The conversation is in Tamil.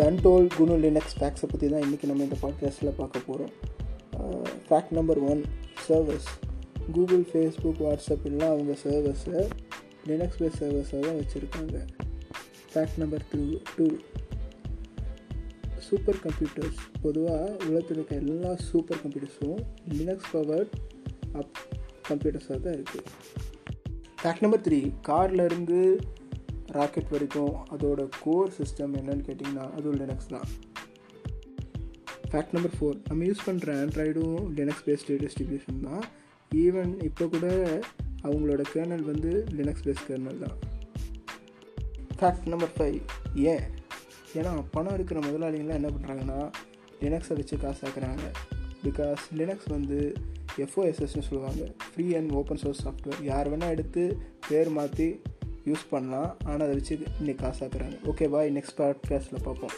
தன்டோல் குணு லினக்ஸ் ஃபேக்ஸை பற்றி தான் இன்றைக்கி நம்ம இந்த பாட்காஸ்ட்டில் பார்க்க போகிறோம் fact number one servers Google Facebook WhatsApp எல்லாம் அவங்க சர்வர்ஸை லினக்ஸ் பேஸ் சர்வர்ஸாக தான் வச்சுருக்காங்க. Fact number two two super computers பொதுவாக உலகத்தில் இருக்க எல்லா சூப்பர் கம்ப்யூட்டர்ஸும் லினக்ஸ் பவர்ட் அப் கம்ப்யூட்டர்ஸாக தான் இருக்குது ஃபேக்ட் நம்பர் த்ரீ கார்லேருந்து ராக்கெட் வரைக்கும் அதோட கோர் சிஸ்டம் என்னன்னு கேட்டிங்கன்னா அதுவும் லினக்ஸ் தான். ஃபேக்ட் நம்பர் ஃபோர் நம்ம யூஸ் பண்ணுற ஆண்ட்ராய்டும் லினக்ஸ் பேஸ்டு டிஸ்ட்ரிபியூஷன் தான். ஈவன் இப்போ கூட அவங்களோட கேர்னல் வந்து லினக்ஸ் பேஸ்ட் கேர்னல் தான். ஃபேக்ட் நம்பர் ஃபைவ் ஏன்? ஏன்னா பணம் இருக்கிற முதலாளிகள்லாம் என்ன பண்ணுறாங்கன்னா லினக்ஸை வச்சு காசு ஆக்குறாங்க. பிகாஸ் லினக்ஸ் வந்து எஃப்ஓஎஸ்எஸ்னு சொல்லுவாங்க. Free and open source software யார் வேணால் எடுத்து பேர் மாற்றி யூஸ் பண்ணலாம். ஆனால் அதை வச்சு இன்னைக்கு காசாக்குறாங்க ஓகே பாய் நெக்ஸ்ட் பாட்காஸ்ட்டில் பார்ப்போம்.